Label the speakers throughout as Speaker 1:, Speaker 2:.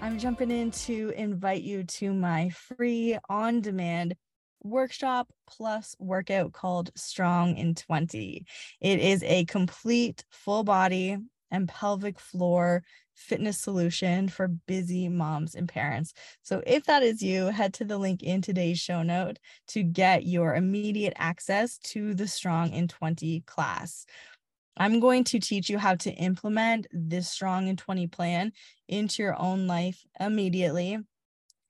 Speaker 1: I'm jumping in to invite you to my free on demand workshop plus workout called Strong in 20. It is a complete full body and pelvic floor fitness solution for busy moms and parents. So if that is you, head to the link in today's show note to get your immediate access to the Strong in 20 class. I'm going to teach you how to implement this Strong in 20 plan into your own life immediately.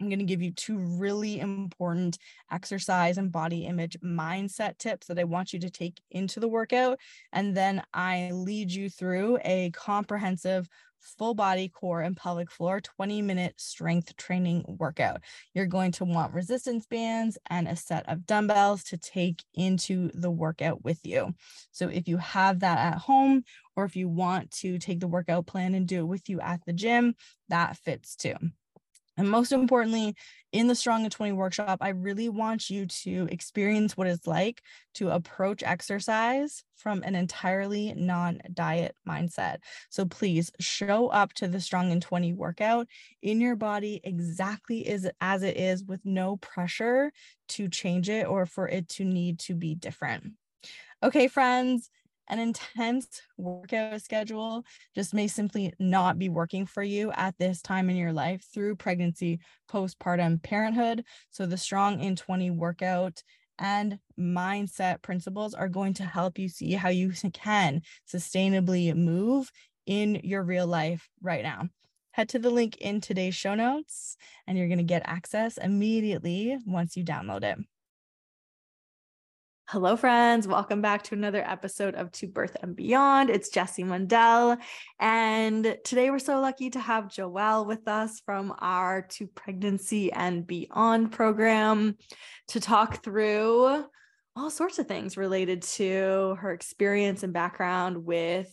Speaker 1: I'm going to give you two really important exercise and body image mindset tips that I want you to take into the workout. And then I lead you through a comprehensive full body core and pelvic floor 20 minute strength training workout. You're going to want resistance bands and a set of dumbbells to take into the workout with you. So if you have that at home or if you want to take the workout plan and do it with you at the gym, that fits too. And most importantly, in the Strong in 20 workshop, I really want you to experience what it's like to approach exercise from an entirely non diet mindset. So please show up to the Strong in 20 workout in your body exactly as, as it is with no pressure to change it or for it to need to be different. Okay, friends, an intense workout schedule just may simply not be working for you at this time in your life through pregnancy, postpartum, parenthood. So, the Strong in 20 workout and mindset principles are going to help you see how you can sustainably move in your real life right now. Head to the link in today's show notes, and you're going to get access immediately once you download it. Hello, friends. Welcome back to another episode of To Birth and Beyond. It's Jessie Mundell. And today we're so lucky to have Joelle with us from our To Pregnancy and Beyond program to talk through all sorts of things related to her experience and background with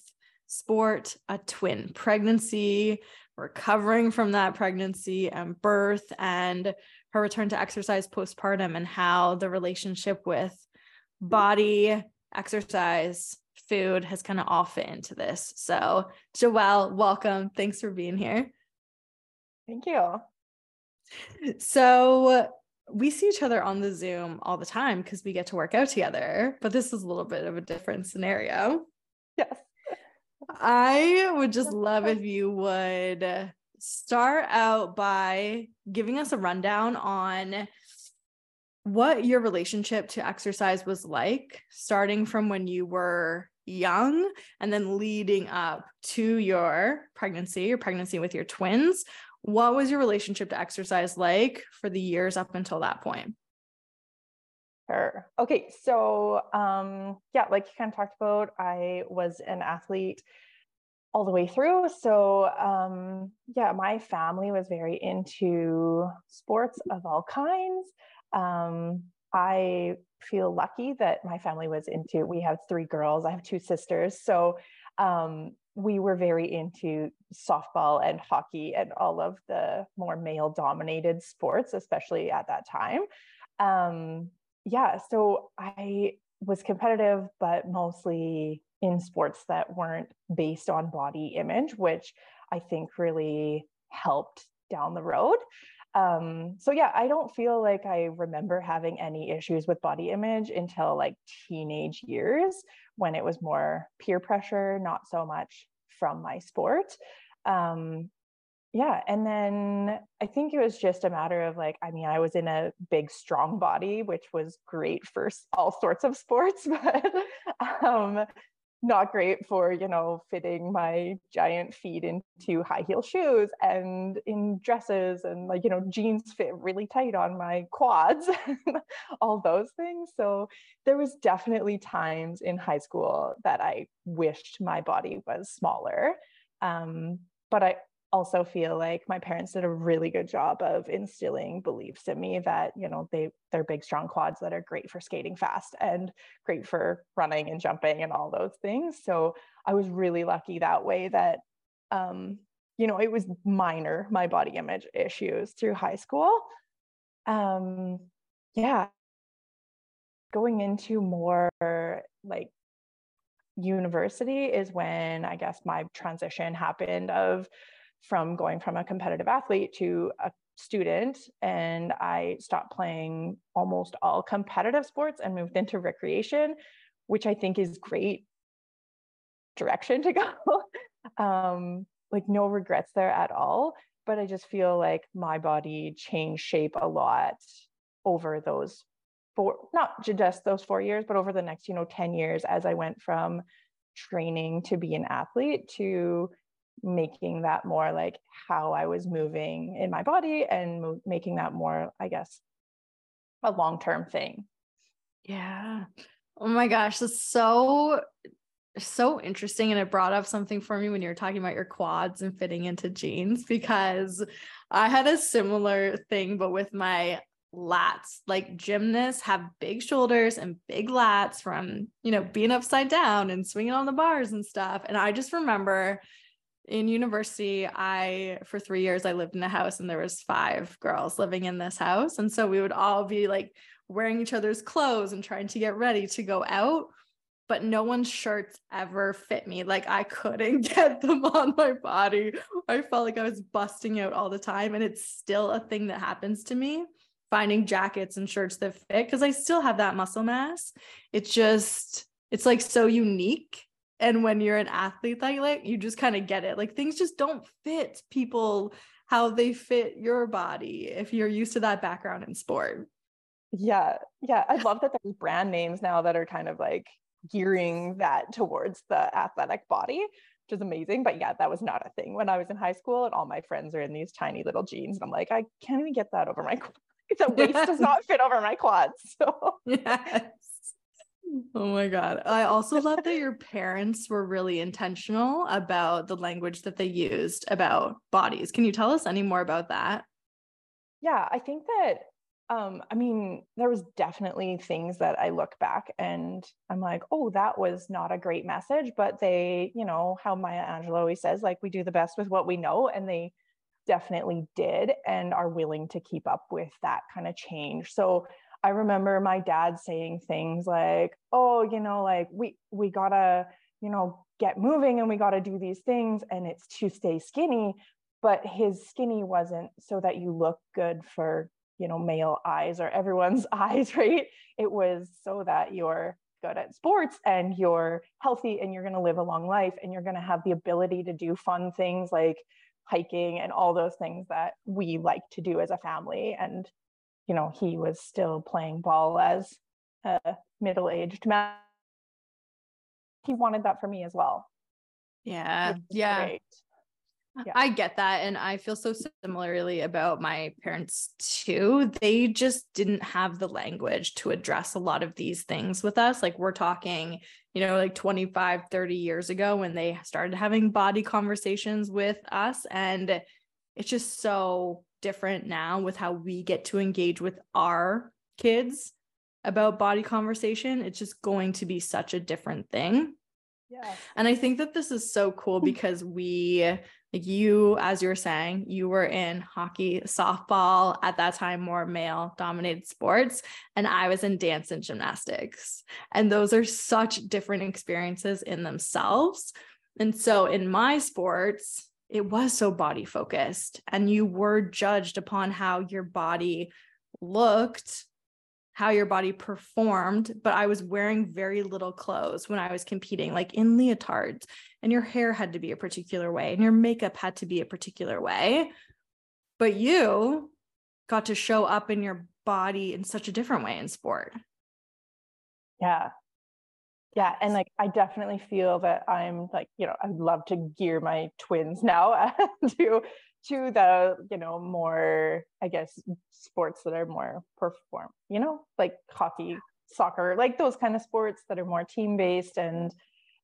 Speaker 1: sport, a twin pregnancy, recovering from that pregnancy and birth, and her return to exercise postpartum, and how the relationship with body, exercise, food has kind of all fit into this. So, Joelle, welcome. Thanks for being here.
Speaker 2: Thank you.
Speaker 1: So, we see each other on the Zoom all the time because we get to work out together, but this is a little bit of a different scenario.
Speaker 2: Yes.
Speaker 1: I would just love if you would start out by giving us a rundown on what your relationship to exercise was like, starting from when you were young and then leading up to your pregnancy, your pregnancy with your twins. What was your relationship to exercise like for the years up until that point?
Speaker 2: Sure. Okay. So, um, yeah, like you kind of talked about, I was an athlete all the way through. So, um, yeah, my family was very into sports of all kinds um, I feel lucky that my family was into, we have three girls, I have two sisters. So um, we were very into softball and hockey and all of the more male dominated sports, especially at that time. Um, yeah, so I was competitive, but mostly in sports that weren't based on body image, which I think really helped down the road um, so yeah, I don't feel like I remember having any issues with body image until like teenage years when it was more peer pressure, not so much from my sport. Um, yeah and then i think it was just a matter of like i mean i was in a big strong body which was great for all sorts of sports but um not great for you know fitting my giant feet into high heel shoes and in dresses and like you know jeans fit really tight on my quads all those things. So there was definitely times in high school that i wished my body was smaller um, but i also feel like my parents did a really good job of instilling beliefs in me that you know they they're big strong quads that are great for skating fast and great for running and jumping and all those things. So i was really lucky that way that um you know it was minor my body image issues through high school. Um yeah. Going into more like university is when i guess my transition happened of from going from a competitive athlete to a student and I stopped playing almost all competitive sports and moved into recreation, which I think is great direction to go. um, like no regrets there at all. But I just feel like my body changed shape a lot over those four, not just those four years, but over the next, you know, 10 years as I went from training to be an athlete to making that more like how I was moving in my body and mo- making that more, I guess, a long term thing.
Speaker 1: Yeah. Oh my gosh, that's so so interesting and it brought up something for me when you were talking about your quads and fitting into jeans because I had a similar thing but with my lats like gymnasts have big shoulders and big lats from you know being upside down and swinging on the bars and stuff and I just remember in university i for three years i lived in a house and there was five girls living in this house. And so we would all be like wearing each other's clothes and trying to get ready to go out but no one's shirts ever fit me. Like i couldn't get them on my body. I felt like i was busting out all the time and it's still a thing that happens to me finding jackets and shirts that fit because i still have that muscle mass. It's just it's like so unique and when you're an athlete that you like you just kind of get it. Like things just don't fit people how they fit your body if you're used to that background in sport.
Speaker 2: Yeah yeah i love that there's brand names now that are kind of like gearing that towards the athletic body which is amazing but yeah that was not a thing when i was in high school and all my friends are in these tiny little jeans and i'm like i can't even get that over my the waist does not fit over my quads. So
Speaker 1: yes Oh my God. I also love that your parents were really intentional about the language that they used about bodies. Can you tell us any more about that?
Speaker 2: Yeah, I think that um I mean, there was definitely things that I look back and I'm like, "Oh, that was not a great message," but they, you know, how Maya Angelou always says like we do the best with what we know and they definitely did and are willing to keep up with that kind of change. So I remember my dad saying things like, "Oh, you know, like we we got to, you know, get moving and we got to do these things and it's to stay skinny." But his skinny wasn't so that you look good for, you know, male eyes or everyone's eyes, right? It was so that you're good at sports and you're healthy and you're going to live a long life and you're going to have the ability to do fun things like hiking and all those things that we like to do as a family and you know, he was still playing ball as a middle aged man. He wanted that for me as well.
Speaker 1: Yeah. Yeah. Yeah. I get that. And I feel so similarly about my parents too. They just didn't have the language to address a lot of these things with us. Like we're talking, you know, like 25, 30 years ago when they started having body conversations with us. And it's just so different now with how we get to engage with our kids about body conversation. It's just going to be such a different thing.
Speaker 2: Yeah.
Speaker 1: And I think that this is so cool hmm. because we, like you, as you were saying, you were in hockey, softball, at that time, more male dominated sports. And I was in dance and gymnastics. And those are such different experiences in themselves. And so in my sports, it was so body focused and you were judged upon how your body looked how your body performed, but I was wearing very little clothes when I was competing, like in leotards, and your hair had to be a particular way and your makeup had to be a particular way. But you got to show up in your body in such a different way in sport.
Speaker 2: Yeah. Yeah. And like, I definitely feel that I'm like, you know, I'd love to gear my twins now uh, to to the you know more i guess sports that are more perform you know like hockey soccer like those kind of sports that are more team based and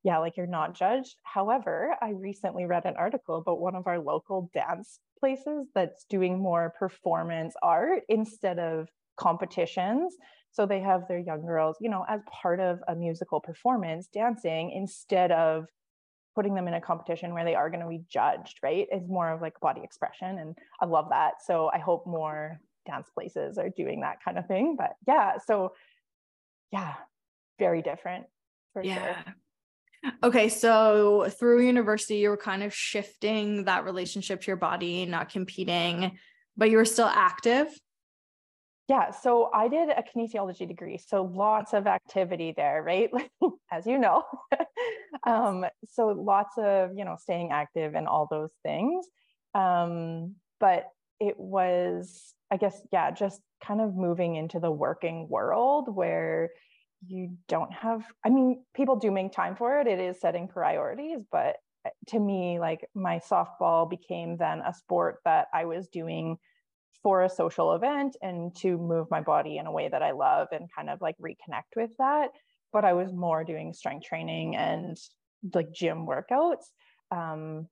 Speaker 2: yeah like you're not judged however i recently read an article about one of our local dance places that's doing more performance art instead of competitions so they have their young girls you know as part of a musical performance dancing instead of putting them in a competition where they are going to be judged, right? It's more of like body expression. And I love that. So I hope more dance places are doing that kind of thing. But yeah, so yeah, very different for yeah.
Speaker 1: sure. Okay, so through university, you were kind of shifting that relationship to your body, not competing, but you were still active.
Speaker 2: Yeah, so I did a kinesiology degree, so lots of activity there, right? As you know. um, so lots of, you know, staying active and all those things. Um, but it was, I guess, yeah, just kind of moving into the working world where you don't have, I mean, people do make time for it. It is setting priorities, but eh, to me, like my softball became then a sport that I was doing for a social event and to move my body in a way that I love and kind of like reconnect with that. But I was more doing strength training and like gym workouts, um,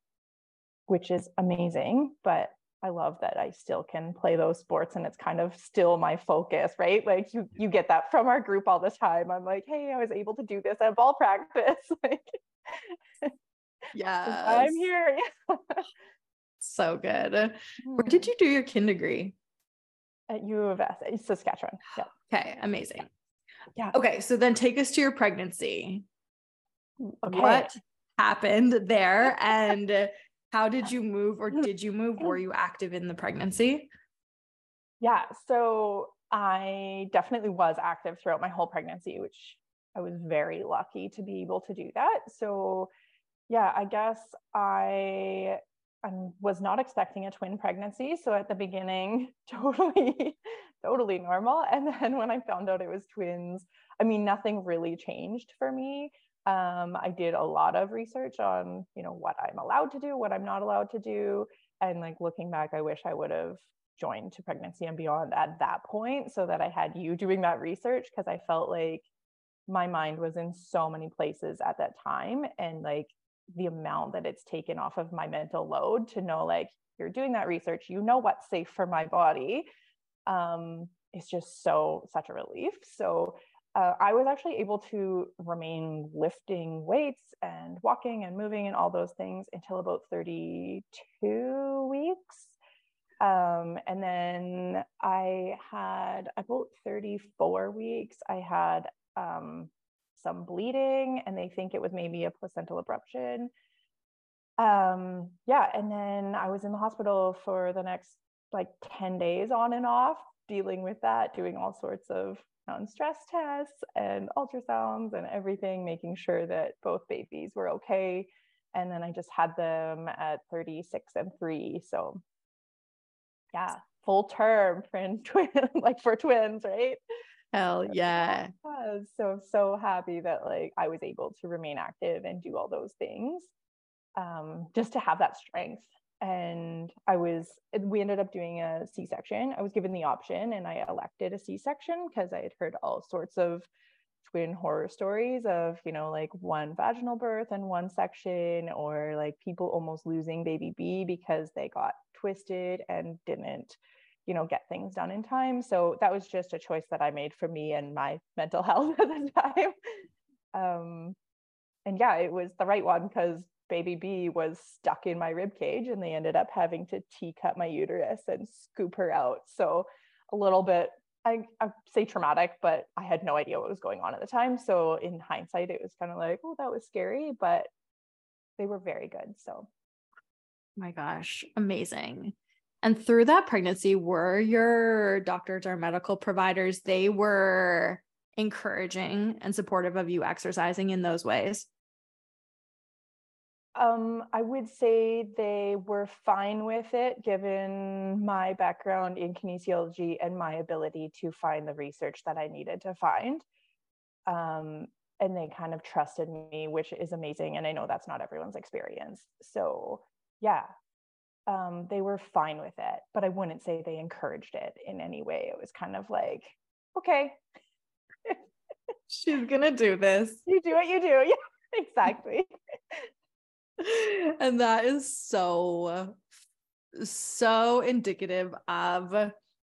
Speaker 2: which is amazing. But I love that I still can play those sports and it's kind of still my focus, right? Like you you get that from our group all the time. I'm like, hey, I was able to do this at ball practice. like
Speaker 1: yeah,
Speaker 2: I'm here.
Speaker 1: so good. Where did hmm. you do your kin degree?
Speaker 2: At U of S, Saskatchewan. Yeah.
Speaker 1: Okay, amazing. Yeah. Okay, so then take us to your pregnancy. Okay. What happened there and how did you move or did you move? Were you active in the pregnancy?
Speaker 2: Yeah, so I definitely was active throughout my whole pregnancy, which I was very lucky to be able to do that. So, yeah, I guess I I was not expecting a twin pregnancy. So at the beginning, totally, totally normal. And then when I found out it was twins, I mean, nothing really changed for me. Um, I did a lot of research on, you know, what I'm allowed to do, what I'm not allowed to do. And like looking back, I wish I would have joined to pregnancy and beyond at that point so that I had you doing that research because I felt like my mind was in so many places at that time. And like the amount that it's taken off of my mental load to know like you're doing that research. You know what's safe for my body. Um, it's just so such a relief. So uh, i was actually able to remain lifting weights and walking and moving and all those things until about 32 weeks. Um, and then i had about 34 weeks i had um, some bleeding and they think it was maybe a placental abruption. Um, yeah, and then I was in the hospital for the next like 10 days on and off, dealing with that, doing all sorts of non-stress tests and ultrasounds and everything, making sure that both babies were okay. And then I just had them at 36 and three. So yeah, full term for twin, like for twins, right?
Speaker 1: Hell yeah.
Speaker 2: So so happy that like I was able to remain active and do all those things. Um, just to have that strength. And I was we ended up doing a C-section. I was given the option and I elected a C-section because I had heard all sorts of twin horror stories of, you know, like one vaginal birth and one section, or like people almost losing baby B because they got twisted and didn't you know get things done in time. So that was just a choice that i made for me and my mental health at the time. Um and yeah it was the right one because baby b was stuck in my rib cage and they ended up having to t cut my uterus and scoop her out. So a little bit I, I say traumatic but i had no idea what was going on at the time. So in hindsight it was kind of like oh that was scary but they were very good so.
Speaker 1: My gosh amazing And through that pregnancy, were your doctors or medical providers, they were encouraging and supportive of you exercising in those ways?
Speaker 2: Um, I would say they were fine with it given my background in kinesiology and my ability to find the research that I needed to find. Um, and they kind of trusted me, which is amazing. And I know that's not everyone's experience. So, yeah, um, they were fine with it, but I wouldn't say they encouraged it in any way. It was kind of like, okay,
Speaker 1: she's gonna do this.
Speaker 2: You do what you do. Yeah, exactly.
Speaker 1: and that is so, so indicative of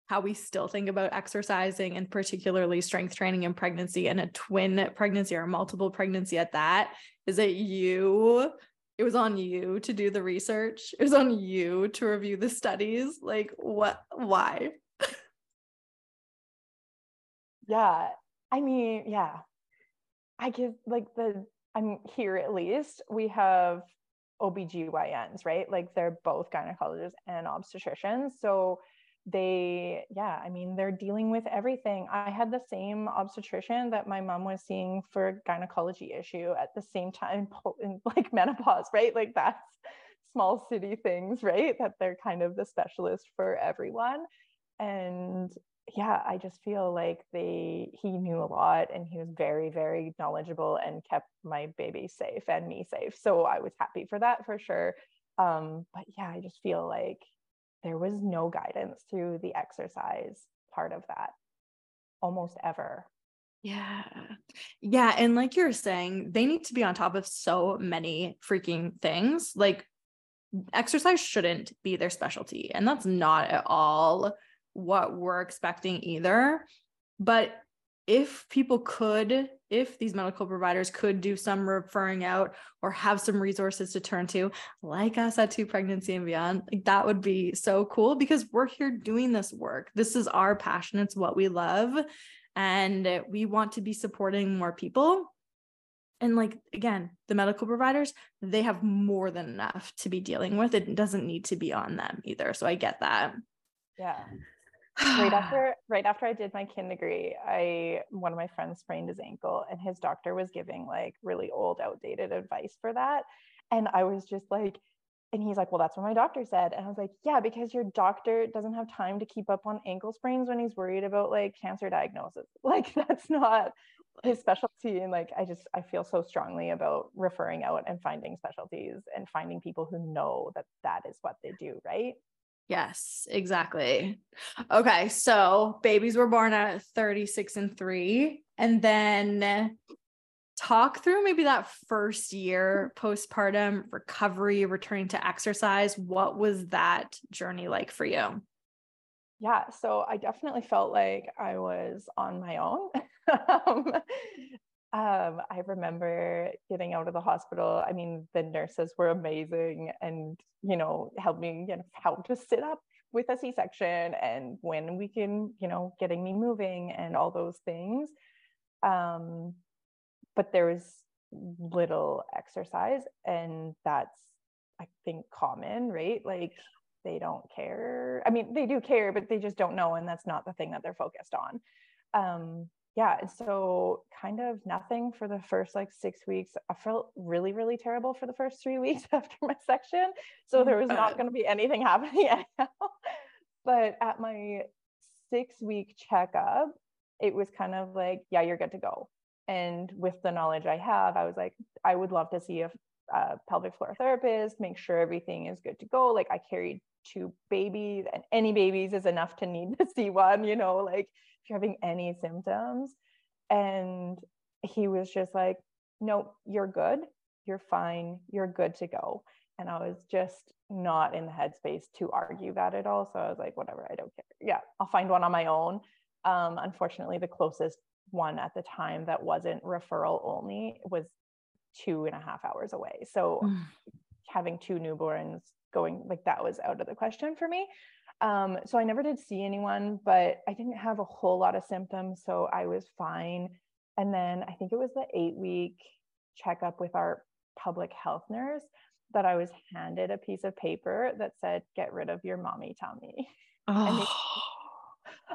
Speaker 1: how we still think about exercising and particularly strength training in pregnancy and a twin pregnancy or multiple pregnancy at that is that you it was on you to do the research. It was on you to review the studies. Like what why?
Speaker 2: Yeah. I mean yeah. I give like the i'm here at least we have OBGYNs, right? Like they're both gynecologists and obstetricians. So they, yeah, I mean, they're dealing with everything. I had the same obstetrician that my mom was seeing for a gynecology issue at the same time, like menopause, right? Like that's small city things, right? That they're kind of the specialist for everyone. And yeah, I just feel like they he knew a lot and he was very, very knowledgeable and kept my baby safe and me safe. So I was happy for that for sure. Um, but yeah, I just feel like there was no guidance through the exercise part of that almost ever.
Speaker 1: Yeah. Yeah. And like you're saying, they need to be on top of so many freaking things. Like exercise shouldn't be their specialty. And that's not at all what we're expecting either. But if people could, if these medical providers could do some referring out or have some resources to turn to, like us at To Pregnancy and Beyond, like that would be so cool because we're here doing this work. This is our passion, it's what we love. And we want to be supporting more people. And like, again, the medical providers, they have more than enough to be dealing with. It doesn't need to be on them either. So I get that.
Speaker 2: Yeah right after right after I did my kin degree, I one of my friends sprained his ankle and his doctor was giving like really old, outdated advice for that. And I was just like, and he's like, Well, that's what my doctor said. And I was like, Yeah, because your doctor doesn't have time to keep up on ankle sprains when he's worried about like cancer diagnosis. Like that's not his specialty. And like I just I feel so strongly about referring out and finding specialties and finding people who know that that is what they do, right?
Speaker 1: Yes, exactly. Okay, so babies were born at 36 and 3 and then talk through maybe that first year postpartum recovery returning to exercise. What was that journey like for you?
Speaker 2: Yeah so i definitely felt like i was on my own. Um, um, I remember getting out of the hospital. I mean, the nurses were amazing and, you know, helped me you know, how to sit up with a C section and when we can, you know, getting me moving and all those things. Um, but there was little exercise, and that's, I think, common, right? Like, they don't care. I mean, they do care, but they just don't know. And that's not the thing that they're focused on. Um, yeah so kind of nothing for the first like six weeks i felt really really terrible for the first three weeks after my section so there was not going to be anything happening anyhow. but at my six week checkup it was kind of like yeah you're good to go and with the knowledge i have i was like i would love to see a, a uh, pelvic floor therapist make sure everything is good to go like i carried two babies and any babies is enough to need to see one you know like you're having any symptoms. And he was just like, nope, you're good. You're fine. You're good to go. And I was just not in the headspace to argue that at all. So I was like, whatever, I don't care. Yeah, I'll find one on my own. Um, unfortunately, the closest one at the time that wasn't referral only was two and a half hours away. So mm. having two newborns going like that was out of the question for me. Um, so I never did see anyone, but I didn't have a whole lot of symptoms. So I was fine. And then I think it was the eight week checkup with our public health nurse. that I was handed a piece of paper that said, get rid of your mommy tummy.
Speaker 3: Oh.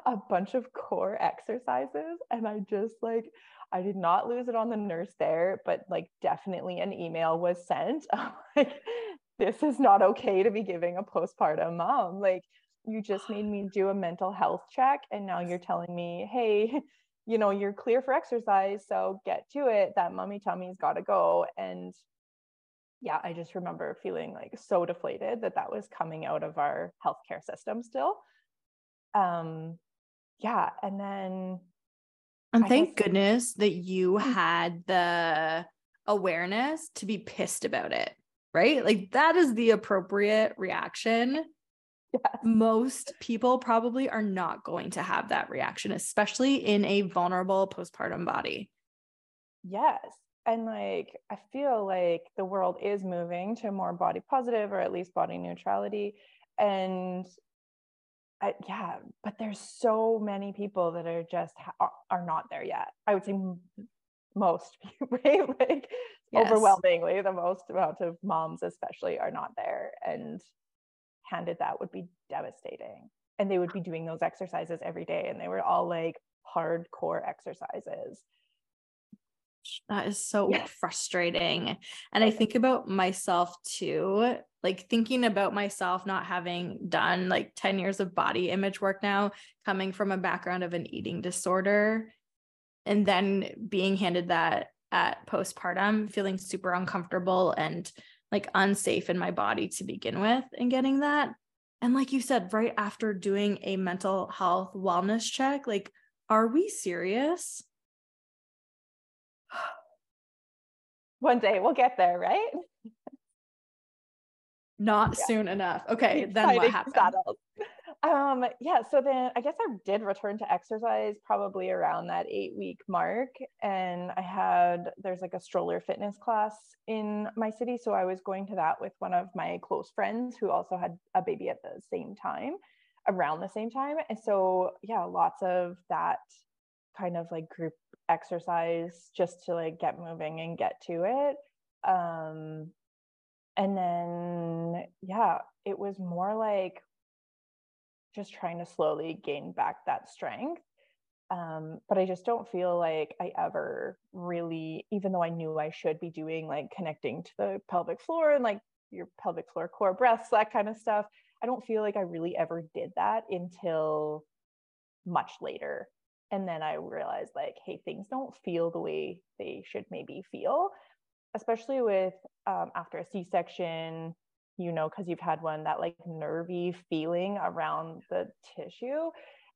Speaker 2: a bunch of core exercises. And I just like, I did not lose it on the nurse there, but like definitely an email was sent. like, this is not okay to be giving a postpartum mom. Like, you just made me do a mental health check. And now you're telling me, hey, you know, you're clear for exercise. So get to it. That mummy tummy's got to go. And yeah, I just remember feeling like so deflated that that was coming out of our healthcare system still. Um, yeah. And then
Speaker 1: and thank guess- goodness that you mm. had the awareness to be pissed about it, right? Like that is the appropriate reaction. Yes. Most people probably are not going to have that reaction, especially in a vulnerable postpartum body.
Speaker 2: Yes. And like, I feel like the world is moving to more body positive or at least body neutrality. And I, yeah, but there's so many people that are just ha- are not there yet. I would say m- most, right? Like yes. overwhelmingly, the most amount of moms, especially, are not there. And handed that would be devastating. And they would be doing those exercises every day, and they were all like hardcore exercises
Speaker 1: that is so yeah. frustrating. And I think about myself too, like thinking about myself not having done like 10 years of body image work now, coming from a background of an eating disorder, and then being handed that at postpartum, feeling super uncomfortable and like unsafe in my body to begin with, and getting that. And like you said, right after doing a mental health wellness check, like, are we serious?
Speaker 2: One day we'll get there, right?
Speaker 1: Not yeah. soon enough. Okay, then what happened?
Speaker 2: Um, yeah, so then I guess I did return to exercise probably around that eight week mark. And I had, there's like a stroller fitness class in my city. So I was going to that with one of my close friends who also had a baby at the same time, around the same time. And so, yeah, lots of that kind of like group exercise just to like get moving and get to it um and then yeah it was more like just trying to slowly gain back that strength. Um but i just don't feel like i ever really even though i knew i should be doing like connecting to the pelvic floor and like your pelvic floor core breaths that kind of stuff i don't feel like i really ever did that until much later. And then i realized like hey things don't feel the way they should maybe feel especially with um, after a c-section you know because you've had one that like nervy feeling around the tissue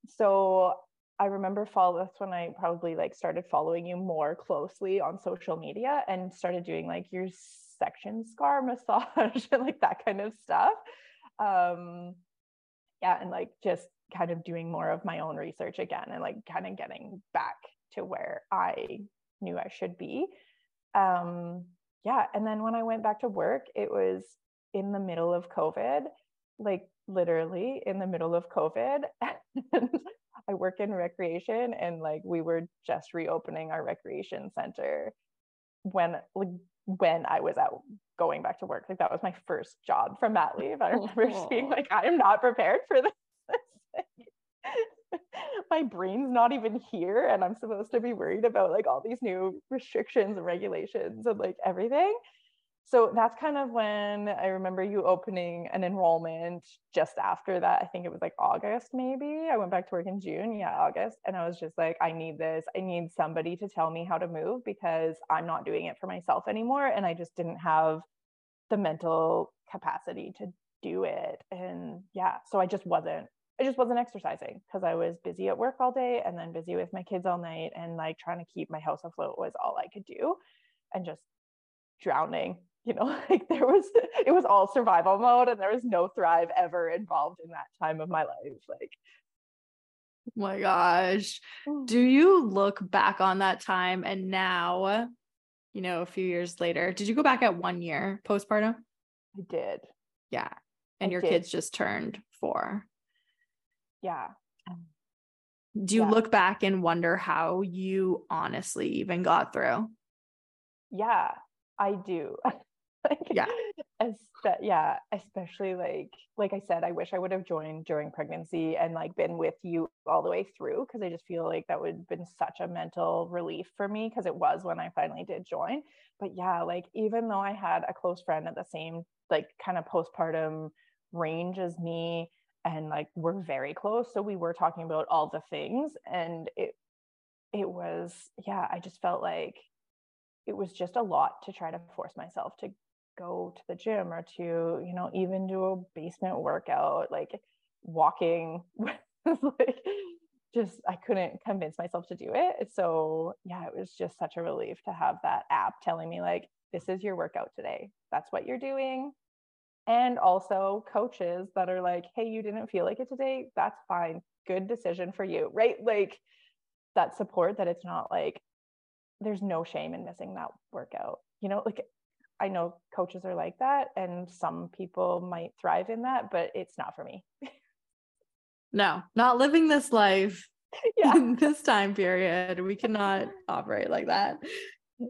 Speaker 2: so i remember follow that's when i probably like started following you more closely on social media and started doing like your section scar massage and like that kind of stuff um yeah and like just kind of doing more of my own research again and like kind of getting back to where I knew I should be. Um, yeah. And then when I went back to work, it was in the middle of COVID, like literally in the middle of COVID. and I work in recreation and like we were just reopening our recreation center when like when I was out going back to work. Like that was my first job from mat leave. I remember just being oh. like, I am not prepared for this. my brain's not even here and i'm supposed to be worried about like all these new restrictions and regulations and like everything so that's kind of when i remember you opening an enrollment just after that. I think it was like august maybe. I went back to work in june. Yeah august. And i was just like i need this. I need somebody to tell me how to move because i'm not doing it for myself anymore and i just didn't have the mental capacity to do it. And yeah so i just wasn't I just wasn't exercising because I was busy at work all day and then busy with my kids all night and like trying to keep my house afloat was all I could do and just drowning you know like there was it was all survival mode and there was no thrive ever involved in that time of my life like
Speaker 1: oh my gosh. Mm. do you look back on that time and now you know a few years later did you go back at one year postpartum?
Speaker 2: I did.
Speaker 1: Yeah. And I your did. kids just turned four.
Speaker 2: Yeah.
Speaker 1: Do you yeah. look back and wonder how you honestly even got through?
Speaker 2: Yeah i do like
Speaker 1: yeah
Speaker 2: yeah especially like like i said i wish i would have joined during pregnancy and like been with you all the way through because i just feel like that would have been such a mental relief for me because it was when i finally did join. But yeah like even though i had a close friend at the same like kind of postpartum range as me and like we're very close so we were talking about all the things and it it was yeah i just felt like it was just a lot to try to force myself to go to the gym or to you know even do a basement workout like walking like just i couldn't convince myself to do it. So yeah it was just such a relief to have that app telling me like this is your workout today. That's what you're doing. And also coaches that are like hey you didn't feel like it today? That's fine. Good decision for you. Right? Like that support that it's not like there's no shame in missing that workout. You know like i know coaches are like that and some people might thrive in that but it's not for me.
Speaker 1: No not living this life
Speaker 2: yeah.
Speaker 1: in this time period. We cannot operate like that.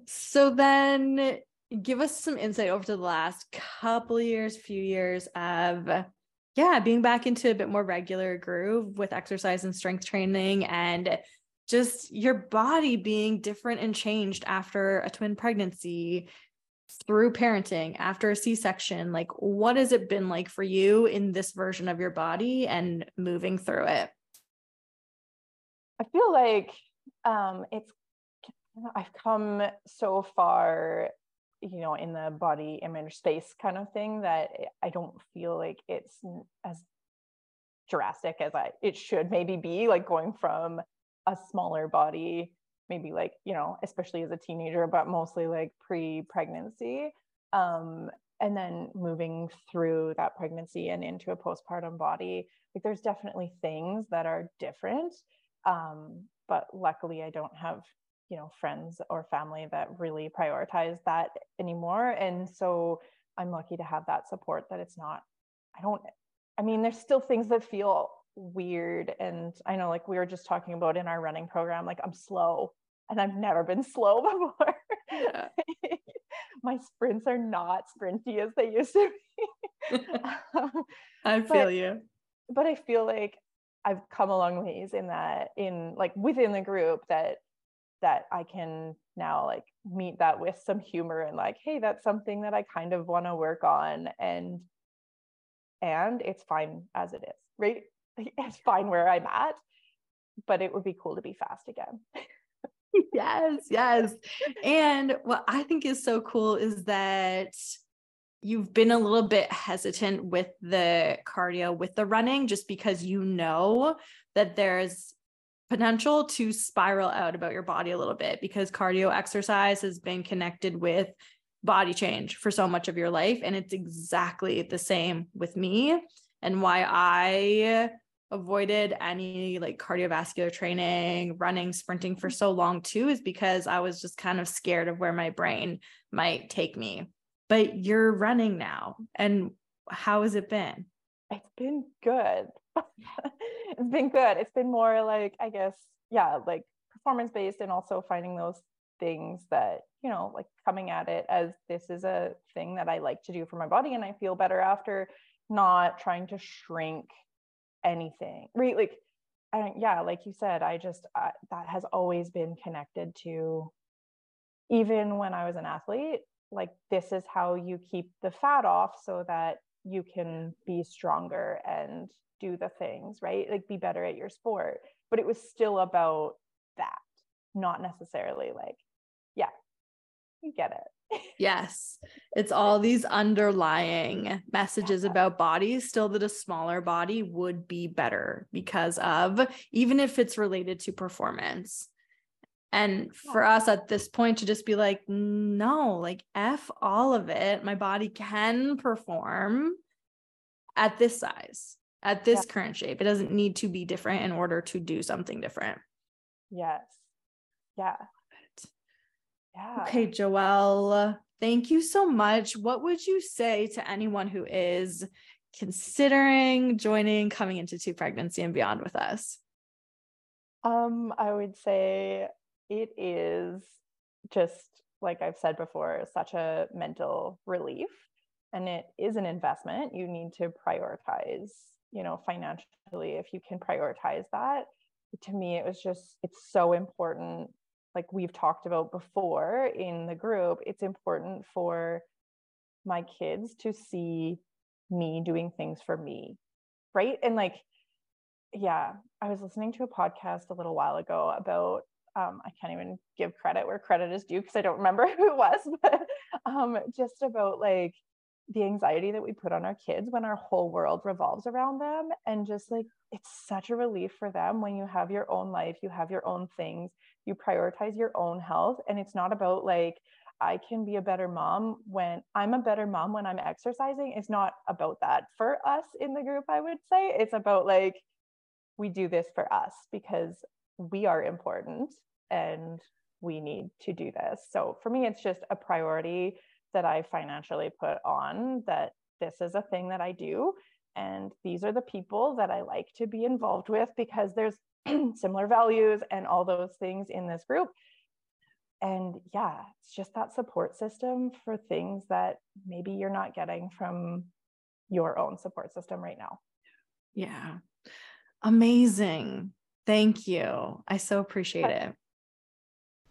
Speaker 1: So then give us some insight over to the last couple years few years of yeah being back into a bit more regular groove with exercise and strength training and just your body being different and changed after a twin pregnancy through parenting after a c-section like what has it been like for you in this version of your body and moving through it?
Speaker 2: I feel like um it's i've come so far you know in the body image space kind of thing that i don't feel like it's as drastic as i it should maybe be like going from a smaller body maybe like you know especially as a teenager but mostly like pre-pregnancy um, and then moving through that pregnancy and into a postpartum body like there's definitely things that are different um, but luckily i don't have you know friends or family that really prioritize that anymore and so i'm lucky to have that support that it's not i don't i mean there's still things that feel weird and i know like we were just talking about in our running program like i'm slow and i've never been slow before yeah. my sprints are not sprinty as they used to
Speaker 1: be i feel but, you
Speaker 2: but i feel like i've come a long ways in that in like within the group that that i can now like meet that with some humor and like hey that's something that i kind of want to work on and and it's fine as it is right it's fine where I'm at, but it would be cool to be fast again.
Speaker 1: yes, yes. And what I think is so cool is that you've been a little bit hesitant with the cardio, with the running, just because you know that there's potential to spiral out about your body a little bit because cardio exercise has been connected with body change for so much of your life. And it's exactly the same with me and why I avoided any like cardiovascular training, running, sprinting for mm-hmm. so long too, is because I was just kind of scared of where my brain might take me. But you're running now. And how has it been?
Speaker 2: It's been good. it's been good. It's been more like, I guess, yeah, like performance based and also finding those things that, you know, like coming at it as this is a thing that I like to do for my body and I feel better after not trying to shrink anything right? Like I, yeah like you said i just that has always been connected to even when i was an athlete like this is how you keep the fat off so that you can be stronger and do the things right? Like be better at your sport. But it was still about that not necessarily like yeah you get it
Speaker 1: yes. It's all these underlying messages about bodies, still that a smaller body would be better because of, even if it's related to performance. And for us at this point to just be like, no, like F all of it. My body can perform at this size, at this yeah. current shape. It doesn't need to be different in order to do something different.
Speaker 2: Yes. Yeah. Yeah.
Speaker 1: Okay, Joelle, thank you so much. What would you say to anyone who is considering joining coming into to pregnancy and beyond with us?
Speaker 2: Um, I would say it is just like I've said before, such a mental relief and it is an investment. You need to prioritize, you know, financially if you can prioritize that. To me, it was just, it's so important. Like we've talked about before in the group, it's important for my kids to see me doing things for me. Right. And like, yeah, I was listening to a podcast a little while ago about um, I can't even give credit where credit is due because I don't remember who it was, but um, just about like the anxiety that we put on our kids when our whole world revolves around them. And just like it's such a relief for them when you have your own life, you have your own things, you prioritize your own health. And it's not about like, I can be a better mom when I'm a better mom when I'm exercising. It's not about that for us in the group, I would say. It's about like, we do this for us because we are important and we need to do this. So for me, it's just a priority that I financially put on that this is a thing that I do. And these are the people that I like to be involved with because there's similar values and all those things in this group. And yeah, it's just that support system for things that maybe you're not getting from your own support system right now.
Speaker 4: Yeah. Amazing. Thank you. I so appreciate it.